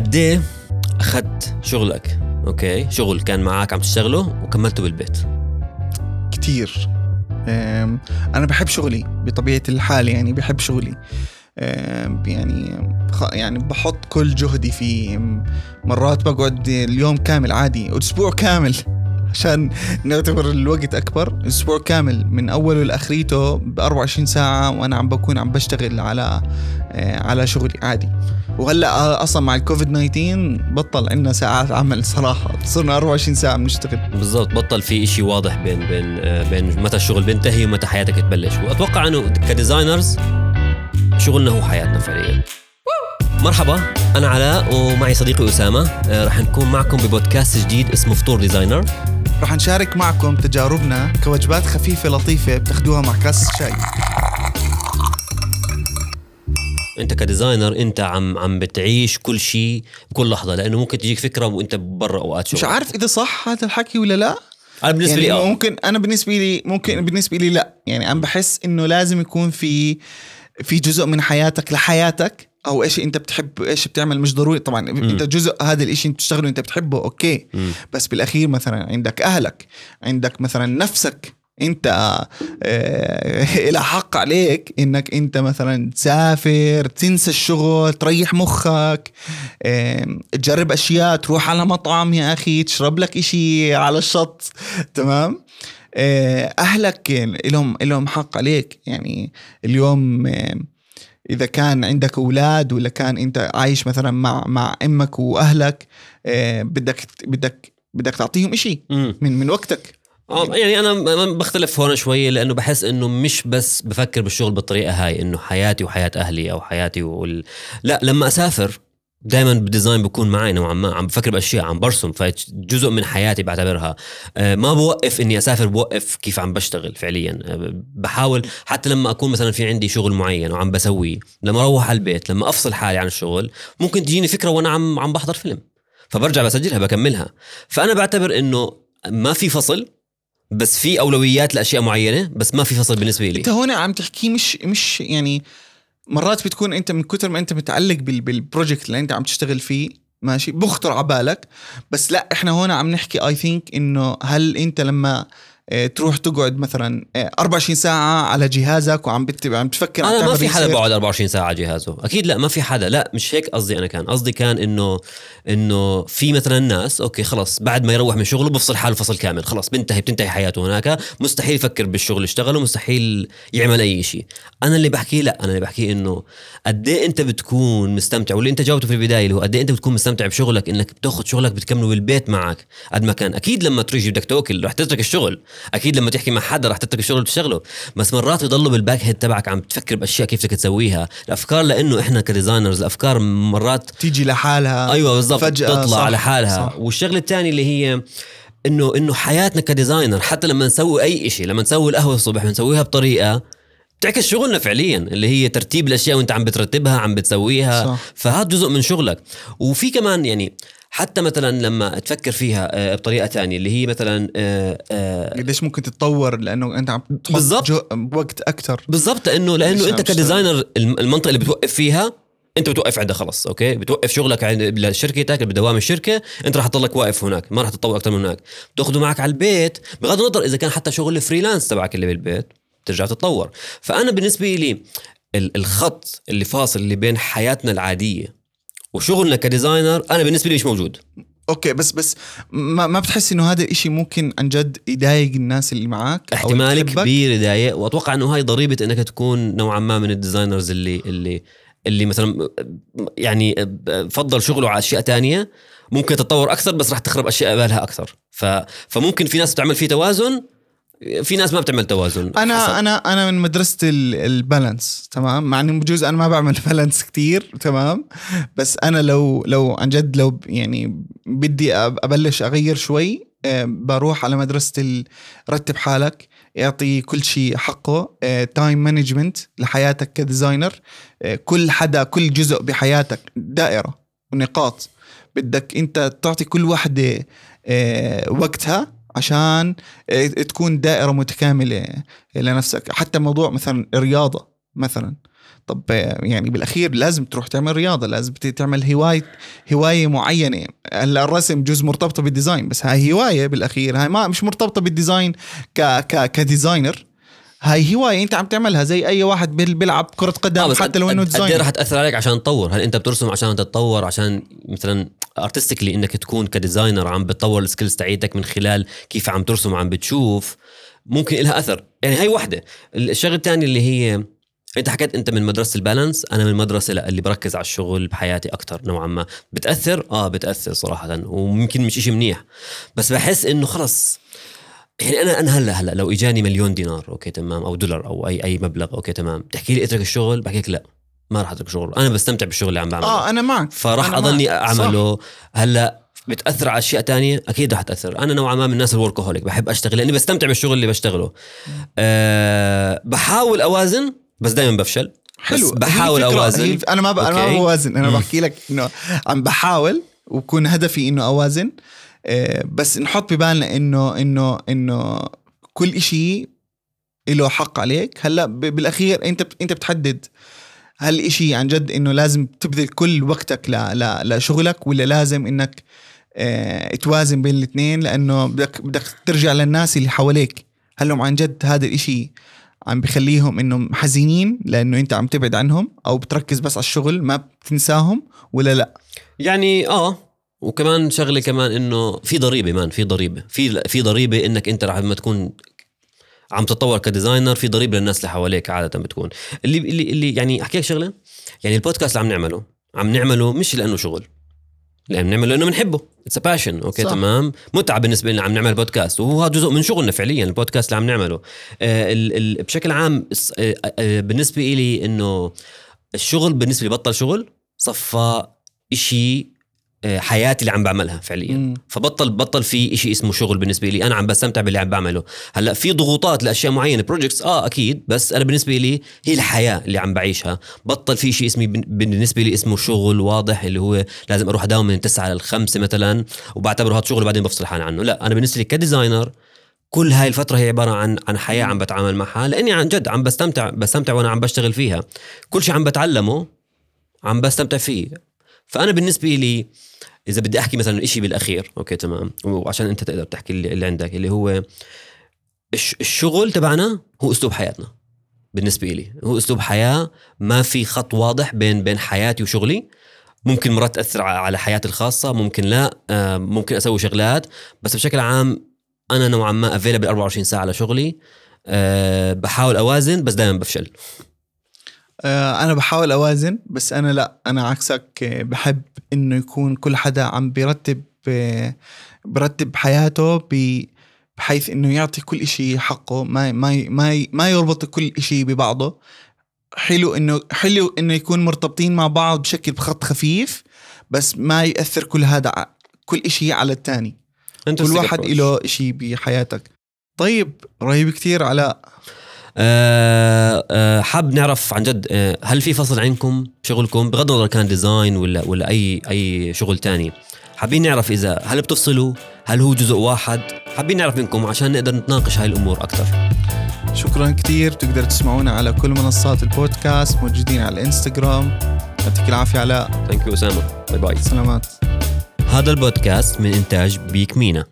قد إيه أخذت شغلك أوكي؟ شغل كان معك عم تشتغله وكملته بالبيت. كتير. أنا بحب شغلي بطبيعة الحال يعني بحب شغلي. يعني يعني بحط كل جهدي فيه. مرات بقعد اليوم كامل عادي أسبوع كامل. عشان نعتبر الوقت أكبر. أسبوع كامل من أوله لآخريته ب 24 ساعة وأنا عم بكون عم بشتغل على آه، على شغلي عادي. وهلأ أصلا مع الكوفيد 19 بطل عندنا ساعات عمل صراحة. صرنا 24 ساعة بنشتغل. بالضبط بطل في إشي واضح بين بين آه، بين متى الشغل بينتهي ومتى حياتك تبلش. وأتوقع إنه ك designers شغلنا هو حياتنا فعليا. مرحبا أنا علاء ومعي صديقي أسامة. آه، رح نكون معكم ببودكاست جديد اسمه فطور designer. رح نشارك معكم تجاربنا كوجبات خفيفة لطيفة بتاخدوها مع كاس شاي. انت ك designer انت عم عم بتعيش كل شيء بكل لحظة لأنه ممكن تجيك فكرة وانت برا أوقات شغل مش عارف إذا صح هذا الحكي ولا لا. أنا بالنسبة يعني لي آه. ممكن أنا بالنسبة لي ممكن بالنسبة لي لا. يعني أنا بحس إنه لازم يكون في في جزء من حياتك لحياتك أو إيش أنت بتحب إيش بتعمل مش ضروري. طبعا أنت جزء هذا الإشي أنت بتشتغله أنت بتحبه okay. مم. بس بالأخير مثلا عندك أهلك عندك مثلا نفسك أنت آه إلى حق عليك إنك أنت مثلا تسافر تنسى الشغل تريح مخك تجرب أشياء تروح على مطعم يا أخي تشرب لك إشي على الشط. تمام؟ آه أهلك لهم لهم حق عليك. يعني اليوم إذا كان عندك أولاد ولا كان أنت عايش مثلا مع مع أمك وأهلك آه، بدك بدك بدك تعطيهم إشي مم. من من وقتك آه يعني أنا أنا بختلف هون شوي لأنه بحس إنه مش بس بفكر بالشغل بالطريقة هاي إنه حياتي وحياة أهلي أو حياتي وال... لا لما أسافر دائما بالديزاين بكون معي نوعا ما. عم بفكر بأشياء عم برسم. فجزء من حياتي بعتبرها. آه، ما بوقف إني أسافر بوقف كيف عم بشتغل فعليا. آه، بحاول حتى لما أكون مثلا في عندي شغل معين وعم بسويه لما أروح على البيت لما أفصل حالي عن الشغل ممكن تجيني فكرة وأنا عم عم بحضر فيلم. فبرجع بسجلها بكملها. فأنا بعتبر إنه ما في فصل بس في أولويات لأشياء معينة بس ما في فصل بالنسبة لي. أنت هون عم تحكي مش مش يعني مرات بتكون انت من كتر ما انت متعلق بال بال project اللي انت عم تشتغل فيه ماشي؟ بخطر على بالك. بس لا إحنا هون عم نحكي I think إنه هل انت لما تروح تقعد مثلا آه، 24 ساعة على جهازك وعم بت- عم تفكر أنا ما في حدا. بقعد 24 ساعة على جهازه. أكيد لا ما في حدا. لا مش هيك قصدي أنا كان. قصدي كان إنه إنه في مثلا ناس okay خلص بعد ما يروح من شغله بفصل حاله فصل كامل. خلص بنتهي بتنتهي حياته هناك. مستحيل يفكر بالشغل اللي اشتغله مستحيل يعمل أي شيء. أنا اللي بحكيه لا أنا اللي بحكيه إنه قد إيه أنت بتكون مستمتع؟ واللي أنت جاوبته في البداية اللي هو قد إيه أنت بتكون مستمتع بشغلك؟ إنك بتاخذ شغلك بتكمله بالبيت معك قد ما كان. أكيد لما تيجي بدك تاكل رح تترك الشغل. أكيد لما تحكي مع حدا رح تترك الشغل اللي بتشتغله بس مرات يضلوا بال back head تبعك عم تفكر بأشياء كيف بدك تسويها الأفكار لإنه إحنا ك designers الأفكار مرات تيجي لحالها أيوه بالضبط فجأة، تطلع صح، على حالها صح. والشغلة الثانية اللي هي إنه إنه حياتنا ك designer حتى لما نسوي أي شيء لما نسوي القهوة الصبح بنسويها بطريقة تعكس شغلنا فعليا اللي هي ترتيب الأشياء وأنت عم بترتبها عم بتسويها صح. فهذا جزء من شغلك وفي كمان يعني حتى مثلا لما تفكر فيها آه، بطريقة تانية اللي هي مثلا آه، آه، قديش ممكن تتطور؟ لأنه أنت عم تحط بالضبط. جو- وقت أكثر بالضبط لأنه لأنه أنت؟ ك designer الم- المنطقة اللي بتوقف فيها أنت بتوقف عندها خلص okay؟ بتوقف شغلك عند لشركتك بدوام الشركة أنت رح تضلك واقف هناك ما رح تتطور أكثر من هناك. بتاخذه معك على البيت بغض النظر إذا كان حتى شغل ال freelance تبعك اللي بالبيت ترجع تتطور. فأنا بالنسبة لي ال- الخط اللي فاصل اللي بين حياتنا العادية وشغلنا ك designer أنا بالنسبة لي مش موجود okay بس بس ما, ما بتحس إنه هذا الاشي ممكن عن جد يضايق الناس اللي معك احتمال؟ كبير يضايق وأتوقع إنه هاي ضريبة إنك تكون نوعا ما من ال designers اللي اللي اللي مثلا يعني فضل شغله على أشياء تانية ممكن تتطور أكثر بس راح تخرب أشياء قبالها أكثر ف فممكن في ناس بتعمل فيه توازن في ناس ما بتعمل توازن. حسب. أنا أنا أنا من مدرسه ال- ال balance تمام؟ مع انه بجوز أنا ما بعمل balance كتير تمام؟ بس أنا لو لو عن جد لو يعني بدي أبلش أغير شوي آه، بروح على مدرسه رتب حالك اعطي كل شيء حقه time management لحياتك ك designer آه، كل حدا كل جزء بحياتك دائرة ونقاط. بدك أنت تعطي كل واحدة آه، وقتها عشان آه، تكون دائرة متكاملة لنفسك. حتى موضوع مثلا الرياضة مثلا. طب يعني بالأخير لازم تروح تعمل رياضة لازم تعمل هواية هواية معينة. هلأ الرسم جزء مرتبطة بال design بس هاي هواية بالأخير. هاي ما مش مرتبطة بال design ك ك ك designer. هاي هواية أنت عم تعملها زي أي واحد بيلعب كرة قدم آه حتى لو إنه design قد رح تأثر عليك عشان تطور. هل أنت بترسم عشان تتطور عشان مثلا artistically إنك تكون ك designer عم بتطور ال skills تاعيتك من خلال كيف عم ترسم وعم بتشوف ممكن لها أثر. يعني هاي وحده الشغلة الثانية اللي هي أنت حكيت أنت من مدرسة ال balance أنا من المدرسة اللي بركز على الشغل بحياتي أكثر نوعا ما. بتأثر؟ آه بتأثر صراحة وممكن مش إشي منيح. بس بحس إنه خلص يعني أنا أنا هلأ هلأ لو إجاني مليون دينار okay تمام أو دولار أو أي أي مبلغ okay تمام. بتحكي لي أترك الشغل؟ بحكي لك لأ. ما راح أترك الشغل أنا بستمتع بالشغل اللي عم بعمله. آه أنا معك. فراح اضلني أعمله. هلأ بتأثر على أشياء تانية؟ أكيد رح تأثر. أنا نوعا ما من الناس ال workaholic بحب أشتغل لأني بستمتع بالشغل اللي بشتغله. أه بحاول أوازن بس دائما بفشل. حلو. بحاول أوازن. أنا ما ب... أنا ما بوازن. أنا بحكي لك إنه عم بحاول وبكون هدفي إنه أوازن. أه بس نحط ببالنا انه انه إنه كل إشي له حق عليك. هلأ بالأخير أنت أنت بتحدد. هل إشي عن جد إنه لازم تبذل كل وقتك ل... ل... لشغلك ولا لازم إنك آه توازن بين الاثنين؟ لأنه بدك بدك ترجع للناس اللي حواليك. هل هم عن جد هذا الإشي عم بخليهم انهم حزينين لأنه أنت عم تبعد عنهم أو بتركز بس على الشغل ما بتنساهم ولا لا؟ يعني آه وكمان شغلة كمان إنه في ضريبة مان في ضريبة. في في ضريبة إنك أنت لما تكون عم تتطور ك designer في ضريبه للناس اللي حواليك عادة بتكون. اللي اللي, اللي يعني أحكي لك شغلة؟ يعني البودكاست اللي عم نعمله عم نعمله مش لأنه شغل. لأن بنعمله لأنه بنحبه. it's passion okay صح. تمام؟ متعه بالنسبة لنا عم نعمل بودكاست. وهو جزء من شغلنا فعليا البودكاست اللي عم نعمله. آه ال ال بشكل عام آه آه بالنسبة لي إنه الشغل بالنسبة لي بطل شغل صفى إشي حياتي اللي عم بعملها فعليا. مم. فبطل بطل في شيء اسمه شغل بالنسبة لي. أنا عم بستمتع باللي عم بعمله. هلأ في ضغوطات لأشياء معينة. projects آه أكيد. بس أنا بالنسبة لي هي الحياة اللي عم بعيشها. بطل في شيء اسمي بالنسبة لي اسمه شغل واضح اللي هو لازم أروح أداوم من 9 ل 5 مثلا وبعتبره هذا شغل وبعدين بفصل حالي عنه. لا أنا بالنسبة لي ك designer كل هاي الفترة هي عبارة عن عن حياة عم بتعامل معها. لأني عن جد عم بستمتع بستمتع وأنا عم بشتغل فيها. كل شيء عم بتعلمه عم بستمتع فيه. فأنا بالنسبة لي إذا بدي أحكي مثلا شيء بالأخير أوكي تمام. وعشان أنت تقدر تحكي اللي عندك اللي هو الشغل تبعنا هو أسلوب حياتنا بالنسبة لي هو أسلوب حياة ما في خط واضح بين بين حياتي وشغلي. ممكن مرات تأثر على حياتي الخاصة ممكن لا آه، ممكن أسوي شغلات بس بشكل عام أنا نوعا ما افيلبل 24 ساعة لشغلي أه بحاول أوازن بس دائما بفشل. آه، أنا بحاول أوازن بس أنا لا أنا عكسك آه، بحب إنه يكون كل حدا عم بيرتب آه، برتب حياته بحيث إنه يعطي كل إشي حقه ما ما ما ما يربط كل إشي ببعضه. حلو إنه حلو إنه يكون مرتبطين مع بعض بشكل بخط خفيف بس ما يأثر كل هذا كل إشي على الثاني كل واحد له إشي بحياتك. طيب رهيب كتير علاء حاب نعرف عن جد أه هل في فصل عندكم شغلكم بغض النظر كان design ولا ولا اي أي شغل تاني؟ حابين نعرف إذا هل بتفصلوا؟ هل هو جزء واحد؟ حابين نعرف منكم عشان نقدر نتناقش هاي الأمور أكثر شكرا كثير بتقدر تسمعونا على كل منصات البودكاست موجودين على الإنستغرام. يعطيك العافية علاء. thank you أسامة. bye bye سلامات. هذا البودكاست من إنتاج بيك مينا